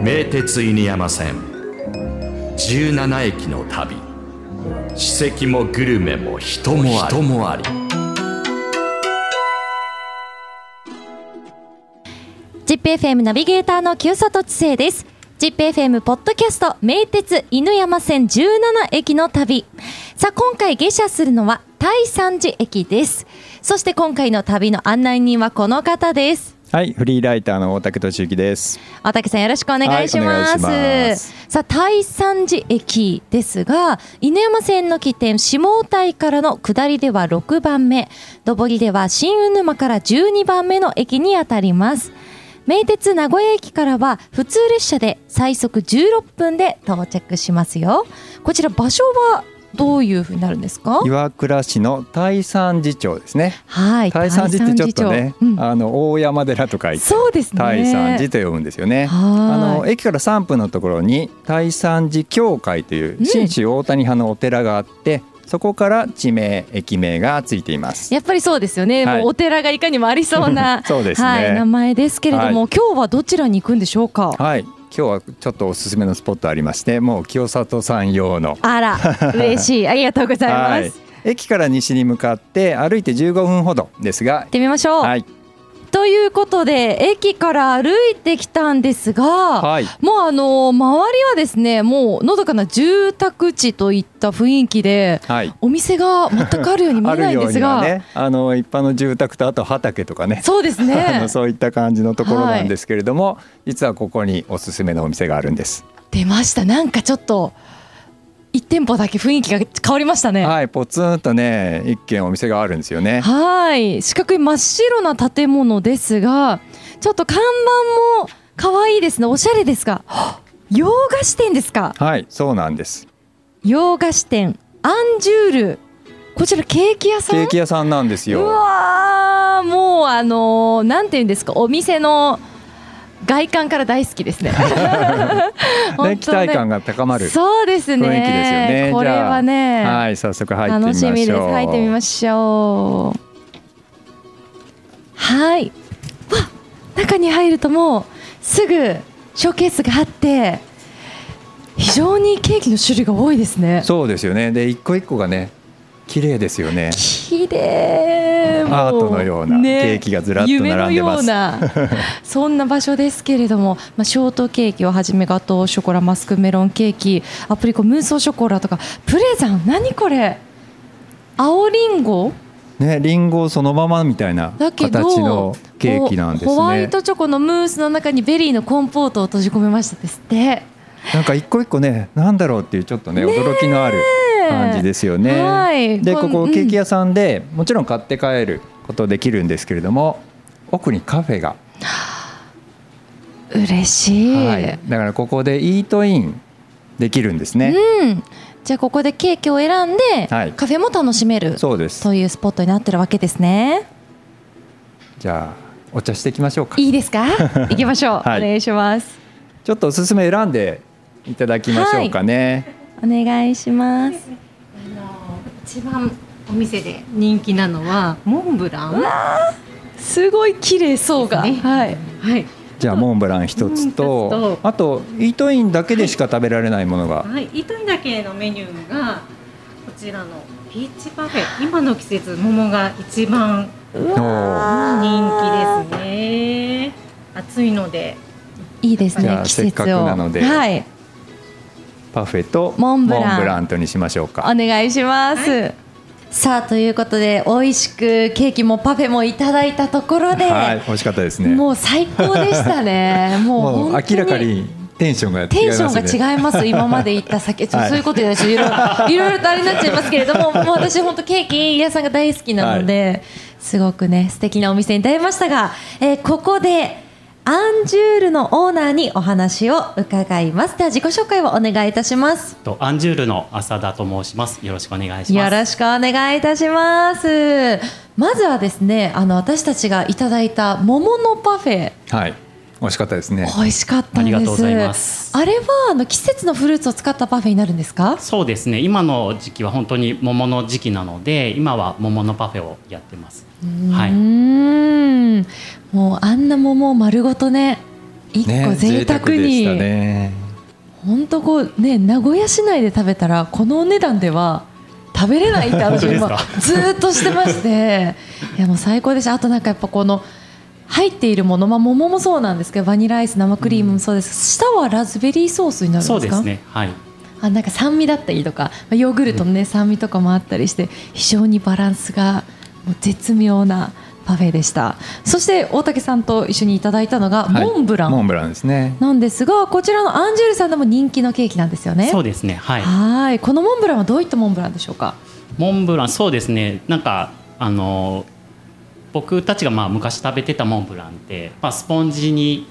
名鉄犬山線。17駅の旅。史跡もグルメも人もあり。人もあり。ZIPFM ナビゲーターの清里知世です。ZIPFM ポッドキャスト名鉄犬山線17駅の旅。さあ今回下車するのは大山寺駅です。そして今回の旅の案内人はこの方ですはい、フリーライターの大竹俊之です。大竹さんよろしくお願いします,、はいます。さあ大山寺駅ですが犬山線の起点下台からの下りでは6番目。上りでは新雲沼から12番目の駅にあたります。名鉄名古屋駅からは普通列車で最速16分で到着しますよ。こちら場所はどういうふうになるんですか？岩倉市の大山寺町ですね。はい大山寺ってちょっとねうん。あの大山寺と書いてそうですね。大山寺と呼ぶんですよね。あはい。の駅から3分のところに大山寺教会という信州大谷派のお寺があって、そこから地名駅名がついています。やっぱりそうですよね、はい。もうお寺がいかにもありそうな そうですね。はい、名前ですけれども、はい。今日はどちらに行くんでしょうか？はい、今日はちょっとおすすめのスポットありまして、もう清里さん用の。あら嬉しい。ありがとうございます、はい。行っ、駅から西に向かって歩いて15分ほどですが、てみましょう、はい、ということで駅から歩いてきたんですが、はい、もうあの周りはですねもうのどかな住宅地といった雰囲気ではい。お店が全くあるように見えないんですが、ね、あの一般の住宅とあと畑とかね、そうです あねのそういった感じのところなんですけれども、実はここにおすすめのお店があるんです。出ました。なんかちょっと一店舗だけ雰囲気が変わりましたね。はい、ポツンとね、一軒お店があるんですよね。はい。四角い真っ白な建物ですがちょっと看板も可愛いですね。おしゃれですが。洋菓子店ですか？はい、そうなんです。洋菓子店。アンジュール。こちらケーキ屋さん？ケーキ屋さんなんですうよ。わー。もうあのーなんていうんですか？お店の外観から大好きですね。本ね、期待感が高まる。そうですね。雰囲気ですよね。これはね。はい、早速入ってみましょう。楽しみです。入ってみましょう。はい。わ中に入るともうすぐショーケースがあって非常にケーキの種類が多いですね。そうですよね。で、一個一個がね、綺麗ですよね。綺麗。アートのようなケーキがずらっと並んでます。夢のような そんな場所ですけれども、まあ、ショートケーキをはじめガトーショコラマスクメロンケーキアプリコムースショコラとかプレザン何これ？青リンゴ？ね、リンゴそのままみたいな形のケーキなんですね。ホワイトチョコのムースの中にベリーのコンポートを閉じ込めましたですって。なんか一個一個ね、なんだろうっていうちょっとね、驚きのある感じですよね。はい。で、ここケーキ屋さんで、もちろん買って帰ることできるんですけれども、奥にカフェが、嬉しい、はい、だからここでイートインできるんですね。うん。じゃあここでケーキを選んで、はい。カフェも楽しめるそうです。というスポットになってるわけですね。じゃあお茶していきましょうか。いいですか？行きましょう、はい。お願いします。ちょっとおすすめ選んでいただきましょうかね。お願いします一番お店で人気なのはモンブラン。すごい綺麗そうが、ねはいはい。じゃあモンブラン一つとあとイートインだけでしか食べられないものが、はい。イートインだけのメニューがこちらのピーチパフェ。今の季節桃が一番人気ですね。暑いので。いいですじゃあね季節をせっかくなのではいパフェとモンブラン。とにしましょうか。お願いします、さあということで美味しくケーキもパフェもいただいたところで、はい美味しかったですね。もう最高でしたね。もう明らかにテンションが違いますね。テンションが違います、今まで行った酒、ちょはいそういうことで、ちょっといろいろ いろいろとあれになっちゃいますけれども、もう私、本当、ケーキ屋さんが大好きなので、すごくね、素敵なお店に出会いましたが、えーここで、アンジュールのオーナーにお話を伺います。では、自己紹介をお願いいたします。とアンジュールの浅田と申します。よろしくお願いします。よろしくお願いいたします。まずはですね、あの私たちがいただいた桃のパフェ。はい美味しかったですね。美味しかったんです。ありがとうございます。あれはあの季節のフルーツを使ったパフェになるんですか？そうですね。今の時期は本当に桃の時期なので今は桃のパフェをやってます。はういーん。もうあんな桃を丸ごとね一個ね贅沢でに、したね。本当こうね名古屋市内で食べたらこのお値段では食べれないって私今ずーっとしてまして。いやもう最高でした。あとなんかやっぱこの入っているもの、まあ、桃もそうなんですけどバニラアイス生クリームもそうです、下はラズベリーソースになるんですか？そうですね。はい。あなんか酸味だったりとかまあヨーグルトのね、酸味とかもあったりして非常にバランスがもう絶妙なパフェでした。そして大竹さんと一緒にいただいたのがはい。モンブラン。モンブランですね。なんですが、こちらのアンジュールさんでも人気のケーキなんですよね。そうですね。はい。はい。このモンブランはどういったモンブランでしょうか？モンブランそうですね。なんかあの僕たちがまあ昔食べてたモンブランって、まあ、スポンジに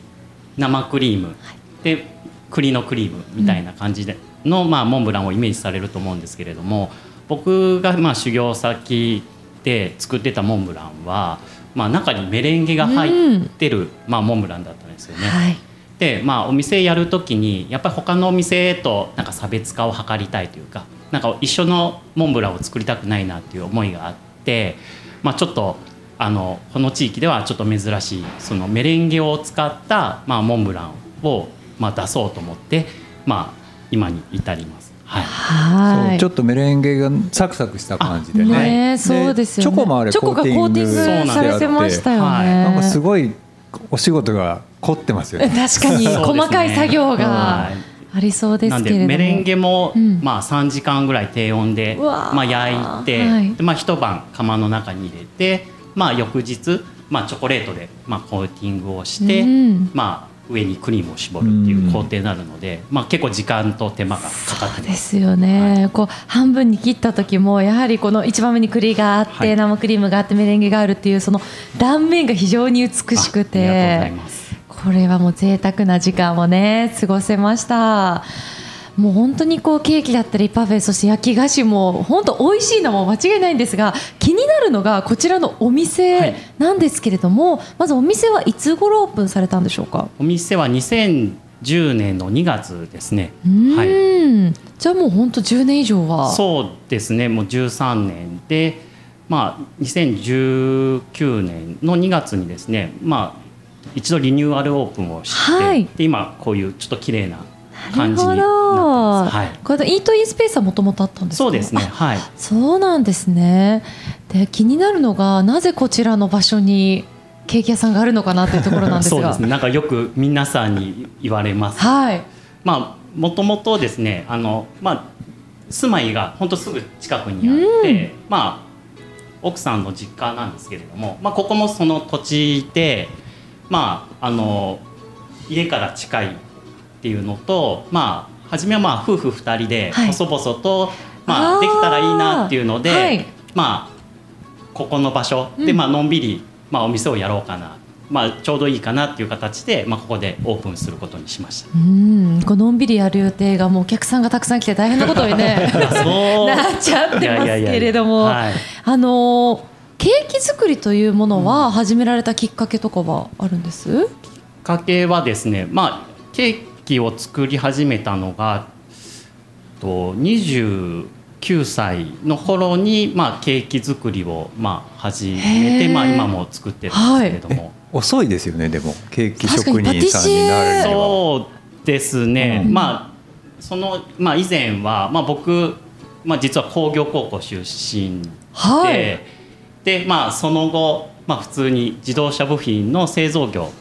生クリーム、で栗のクリームみたいな感じでの、まあ、モンブランをイメージされると思うんですけれども僕がまあ修行先で作ってたモンブランは、まあ、中にメレンゲが入ってる、まあ、モンブランだったんですよね。はい。でまあお店やる時にやっぱり他のお店となんか差別化を図りたいというかなんか一緒のモンブランを作りたくないなっていう思いがあって、まあ、ちょっとあのこの地域ではちょっと珍しいそのメレンゲを使った、まあ、モンブランを、まあ、出そうと思って、まあ、今に至ります。はい。はい。ちょっとメレンゲがサクサクした感じでね。ねえそうですよね。チョコもあれチョコがコーティングそうなんですされてましたよね、はい。なんかすごいお仕事が凝ってますよね。確かに細かい作業がはい。ありそうですなんけれども。でメレンゲも、うん。まあ、3時間ぐらい低温で、まあ、焼いて、はい。でまあ、一晩釜の中に入れて、まあ、翌日、まあ、チョコレートで、まあ、コーティングをして、うん。まあ、上にクリームを絞るっていう工程になるので、まあ、結構時間と手間がかかってでます。すよね、こう半分に切った時もやはりこの一番目に栗があって、はい。生クリームがあってメレンゲがあるっていうその断面が非常に美しくあありがとうござています。これはもう贅沢な時間をね過ごせましたもう本当にこうケーキだったりパフェそして焼き菓子も本当美味しいのも間違いないんですが気になるのがこちらのおは店い。なんですけれども、まずお店はいつ頃オープンされたんでしょうか？お店は2010年の2月ですね。はい。じゃあもう本当10年以上は。そうですね。もう13年で、まあ、2019年の2月にですね、まあ、一度リニューアルオープンをして、はい。で今こういうちょっと綺麗なな感じになってます。はい、これイートインスペースはもともとあったんですか？そうですね、あはい、そうなんですね。で気になるのがなぜこちらの場所にケーキ屋さんがあるのかなというところなんですが。そうですね。なんかよく皆さんに言われます。はい。まあもともとですねあの、まあ、住まいが本当すぐ近くにあって、まあ奥さんの実家なんですけれども、まあ、ここもその土地で、まあ、あの家から近いっていうのと、まあ、初めはまあ夫婦2人ではい。細々と、まあできたらいいなっていうので、はい。まあ、ここの場所で、うん。まあのんびり、まあ、お店をやろうかな、まあ、ちょうどいいかなっていう形で、まあ、ここでオープンすることにしました。うん。こうのんびりやる予定がもうお客さんがたくさん来て大変なことにね なっちゃってますけれども。あのーケーキ作りというものは始められたきっかけとかはあるんです、きっかけはですね、まあ、ケーキを作り始めたのがと29歳の頃に、まあ、ケーキ作りを、まあ、始めて、まあ、今も作ってるんですけれども、遅いですよねでもケーキ職人さんになるには。そうですね、うん。まあその、まあ、以前は、まあ、僕、まあ、実は工業高校出身で、はい。でまあ、その後、まあ、普通に自動車部品の製造業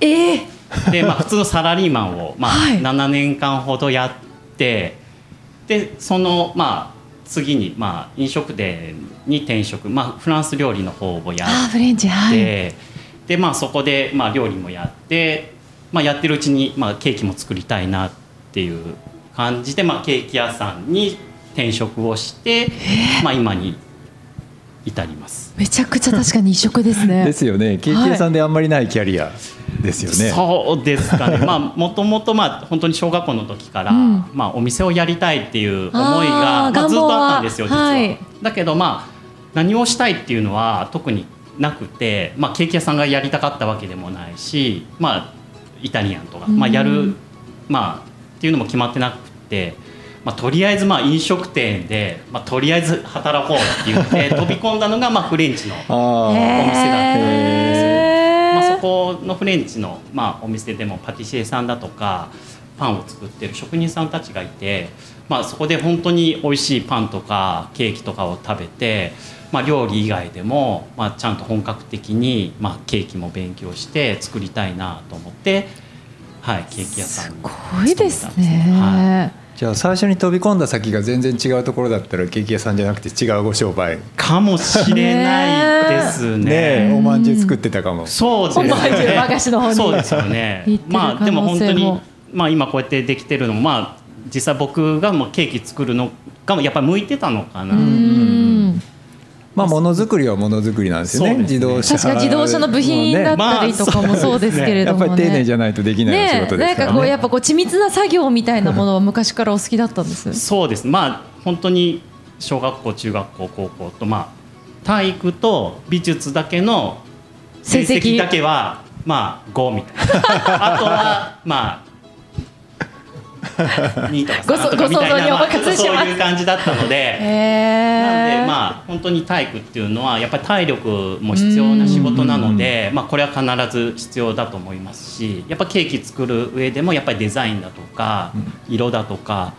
ええで、まあ、普通のサラリーマンを、まあはい。7年間ほどやってでその、まあ、次に、まあ、飲食店に転職、まあ、フランス料理の方をやっフレンチはい。て、でまあ、そこで、まあ、料理もやって、まあ、やってるうちに、まあ、ケーキも作りたいなっていう感じで、まあ、ケーキ屋さんに転職をして、まあ、今に至ります。めちゃくちゃ確かに異色ですね。ですよね。ケーキ屋さんであんまりないキャリアですよね、そうですかね。まあもともとまあ本当に小学校の時から、うん。まあお店をやりたいっていう思いがまあ、ずっとあったんですよ実は。はい。だけどまあ何をしたいっていうのは特になくて、まあケーキ屋さんがやりたかったわけでもないし、まあイタリアンとか、まあ、やる、まあ、っていうのも決まってなくて、まあ、とりあえずまあ飲食店で、まあ、とりあえず働こうって言って 飛び込んだのがまあフレンチのあお店だったんですよ。まあ、そこのフレンチの、まあ、お店でもパティシエさんだとかパンを作ってる職人さんたちがいて、まあ、そこで本当に美味しいパンとかケーキとかを食べて、まあ、料理以外でも、まあ、ちゃんと本格的に、まあ、ケーキも勉強して作りたいなと思って、はい、ケーキ屋さんにすごいです勤めたんですはいね。じゃあ最初に飛び込んだ先が全然違うところだったらケーキ屋さんじゃなくて違うご商売ねかもしれないですね。えおまんじゅう作ってたかもそうですね。おまんじゅう和菓子の方にそうですよねまあでも本当にまあ今こうやってできてるのもまあ実際僕がもうケーキ作るのがやっぱり向いてたのかな。うんまあものづくりはものづくりなんですよねね自動車確か自動車の部品だったりとかもそうですけれどもね。やっぱり丁寧じゃないとできないお仕ね事ですからねなんかこうやっぱこう緻密な作業みたいなものは昔からお好きだったんです？そうです。まあ本当に小学校中学校高校とまあ体育と美術だけの成績だけはまあ5みたいな。あとはまあ。2とかごそ3とかみたいな、まあ、任せします。そういう感じだったので、へなんであまあ本当に体育っていうのはやっぱり体力も必要な仕事なので、まあ、これは必ず必要だと思いますしやっぱケーキ作る上でもやっぱりデザインだとか色だとか、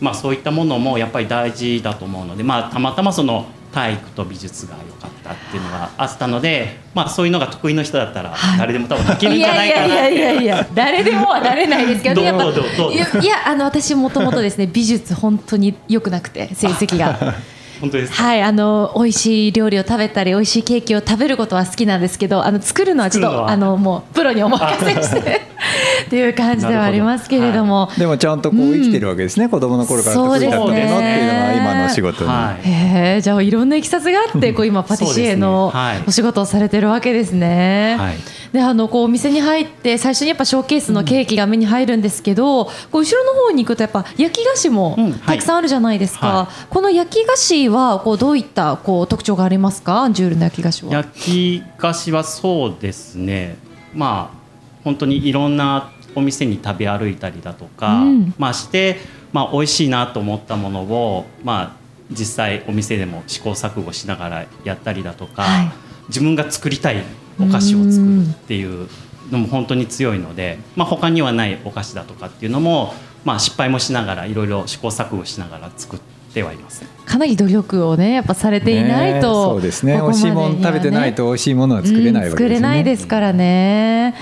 まあ、そういったものもやっぱり大事だと思うので、まあ、たまたまその体育と美術が良かったっていうのがあったので、まあ、そういうのが得意の人だったら誰でも多分できるんいじゃないかなって。やいやいやいやいや誰でもはなれないですけどね やっぱどうどうどう？いやいやあの私もともとですね美術本当に良くなくて成績が。本当ですはい、あの美味しい料理を食べたり美味しいケーキを食べることは好きなんですけど、あの作るのはちょっとあのもうプロにお任せして っていう感じではありますけれども、でもちゃんとこう生きてるわけですね、子供の頃から得意だったものっていうのは今の仕事に、はい。へえじゃあいろんないきさつがあってこう今パティシエの お仕事をされてるわけですね。はいであのこうお店に入って最初にやっぱショーケースのケーキが目に入るんですけど、こう後ろの方に行くとやっぱ焼き菓子もたくさんあるじゃないですか、はこの焼き菓子はこうどういったこう特徴がありますか？アンジュールの焼き菓子は。焼き菓子はそうですね。まあ本当にいろんなお店に食べ歩いたりだとか、うん。まあして、まあ、美味しいなと思ったものを、まあ、実際お店でも試行錯誤しながらやったりだとか、はい。自分が作りたいお菓子を作るっていうのも本当に強いので、まあ、他にはないお菓子だとかっていうのも、まあ、失敗もしながらいろいろ試行錯誤しながら作ってはいます。かなり努力をねやっぱされていないねと、そうですね。美ここまで味しいもの食べてないと美味しいものは作れないわけですね、うん作れないですからね。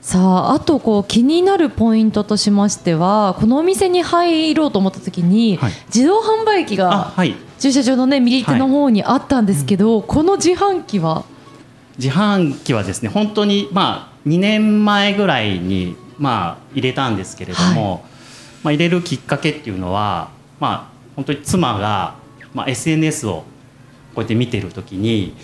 さああとこう気になるポイントとしましてはこのお店に入ろうと思った時に、はい。自動販売機あがはい。駐車場のね右手の方にあったんですけど、この自販機は自販機はですね本当にまあ2年前ぐらいにまあ入れたんですけれども、まあ入れるきっかけっていうのはまあ本当に妻がまあ SNS をこうやって見てる時に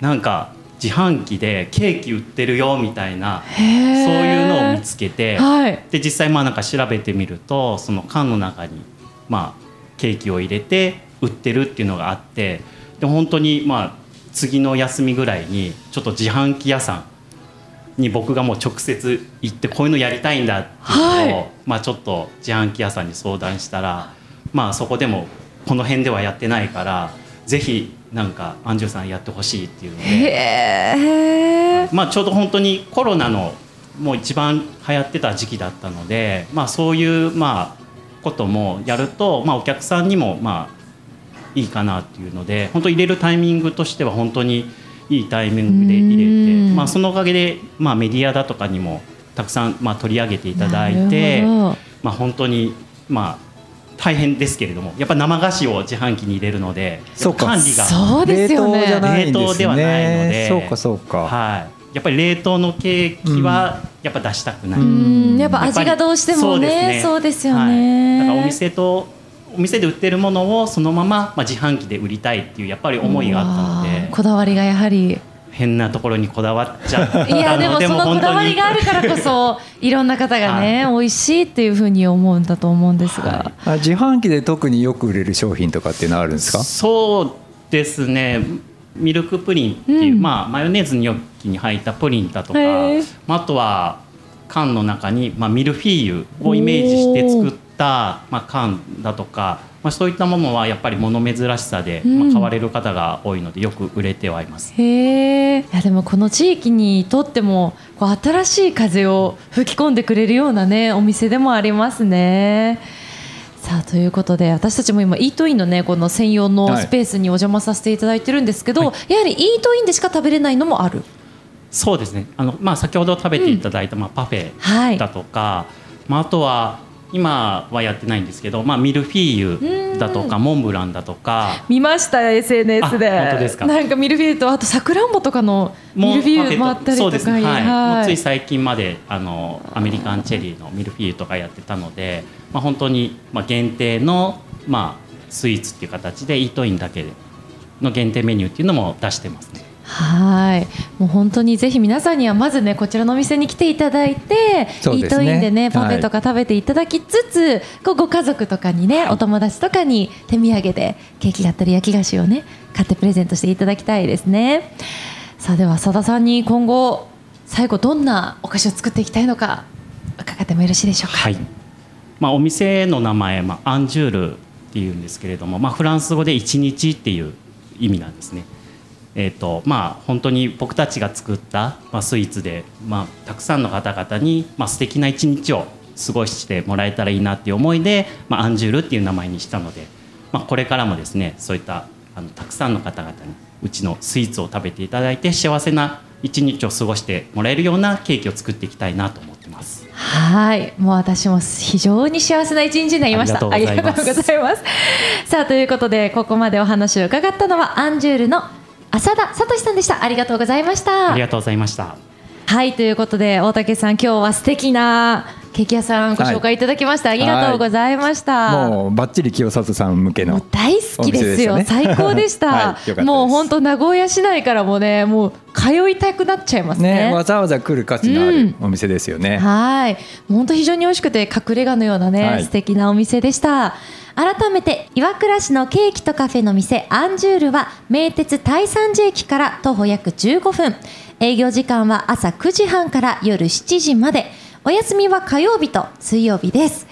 なんか自販機でケーキ売ってるよみたいなそういうのを見つけて、はい。で実際まあなんか調べてみるとその缶の中にまあケーキを入れて売ってるっていうのがあってで本当にまあ次の休みぐらいにちょっと自販機屋さんに僕がもう直接行ってこういうのやりたいんだっていうのを、はいまあちょっと自販機屋さんに相談したらまあそこでもこの辺ではやってないからぜひなんかアンジュさんやってほしいっていうので。まあ、ちょうど本当にコロナのもう一番流行ってた時期だったので、まあ、そういうまあこともやると、まあ、お客さんにもまあいいかなっていうので本当入れるタイミングとしては本当にいいタイミングで入れうんて、まあ、そのおかげで、まあ、メディアだとかにもたくさん、まあ、取り上げていただいてまあ、本当に、まあ、大変ですけれどもやっぱ生菓子を自販機に入れるのでそうか。管理が。そうですよね。冷凍じゃないんですね。冷凍ではないのでそうかそうか、はい、やっぱり冷凍のケーキはやっぱ出したくない、ううん。やっぱ味がどうしてもね。そうですよね、はい、だからお店とお店で売ってるものをそのまま、まあ、自販機で売りたいっていうやっぱり思いがあったのでーこだわりがやはり。変なところにこだわっちゃったのいやでもそのこだわりがあるからこそそ いろんな方がね、美味しいっていうふうに思うんだと思うんですが、あ自販機で特によく売れる商品とかっていうのはあるんですか？そうですね。ミルクプリンっていう、うん。まあ、マヨネーズニョッキに入ったプリンだとか、まあ、あとは缶の中に、まあ、ミルフィーユをイメージして作った、まあ、缶だとか、まあ、そういったものはやっぱり物珍しさで、うんまあ、買われる方が多いのでよく売れてはいます。へえいやでもこの地域にとってもこう新しい風を吹き込んでくれるようなねお店でもありますね。さあということで私たちも今イートインのねこの専用のはいスペースにお邪魔させていただいてるんですけど、はいやはりイートインでしか食べれないのもある。そうですねあの、まあ、先ほど食べていただいた、まあ、パフはいェだとか、まあ、あとは今はやってないんですけど、まあ、ミルフィーユだとかモンブランだとか。見ました SNS で。あ本当ですか？なんかミルフィーユとあとさくらんぼとかのミルフィーユもあったりとか。そうですね、はい。はい。もうつい最近まであのアメリカンチェリーのミルフィーユとかやってたので、まあ、本当に、まあ、限定の、まあ、スイーツっていう形でイートインだけの限定メニューっていうのも出してますね。はい、もう本当にぜひ皆さんにはまずねこちらのお店に来ていただいて、イートインでねはいパフェとか食べていただきつつ、こうご家族とかにね、お友達とかに手土産でケーキだったり焼き菓子をね買ってプレゼントしていただきたいですね。さあでは佐田さんに今後最後どんなお菓子を作っていきたいのか伺ってもよろしいでしょうか？はいまあ、お店の名前、まあ、アンジュールっていうんですけれども、まあ、フランス語で一日っていう意味なんですね。えーとまあ、本当に僕たちが作った、まあ、スイーツで、まあ、たくさんの方々に、まあ素敵な一日を過ごしてもらえたらいいなっていう思いで、まあ、アンジュールっていう名前にしたので、まあ、これからもですねそういったあのたくさんの方々にうちのスイーツを食べていただいて幸せな一日を過ごしてもらえるようなケーキを作っていきたいなと思ってます。はい、もう私も非常に幸せな一日になりました。ありがとうございますありがとうございますさあということでここまでお話を伺ったのはアンジュールの浅田聡さんでした。ありがとうございましたあり。がとうございました。はいということで大竹さん今日は素敵なケーキ屋さんご紹介いただきました。ありがとうございました。もうバッチリ清里さん向けの大好きですよ。最高でした,、はい。もう本当名古屋市内からもねもう通いたくなっちゃいますね。ねわざわざ来る価値のあるお店ですよね、はい、もう本当非常に美味しくて隠れ家のようなね、はい。素敵なお店でした。改めて岩倉市のケーキとカフェの店アンジュールは名鉄大山寺駅から徒歩約15分。営業時間は朝9時半から夜7時までお休みは火曜日と水曜日です。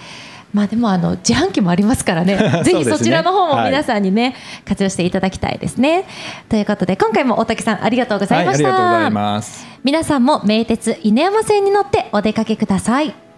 まあでもあの自販機もありますからね。ぜひそちらの方も皆さんにね、活用していただきたいですね。ということで今回も大竹さんありがとうござはいました、りがとうございます。皆さんも名鉄犬山線に乗ってお出かけください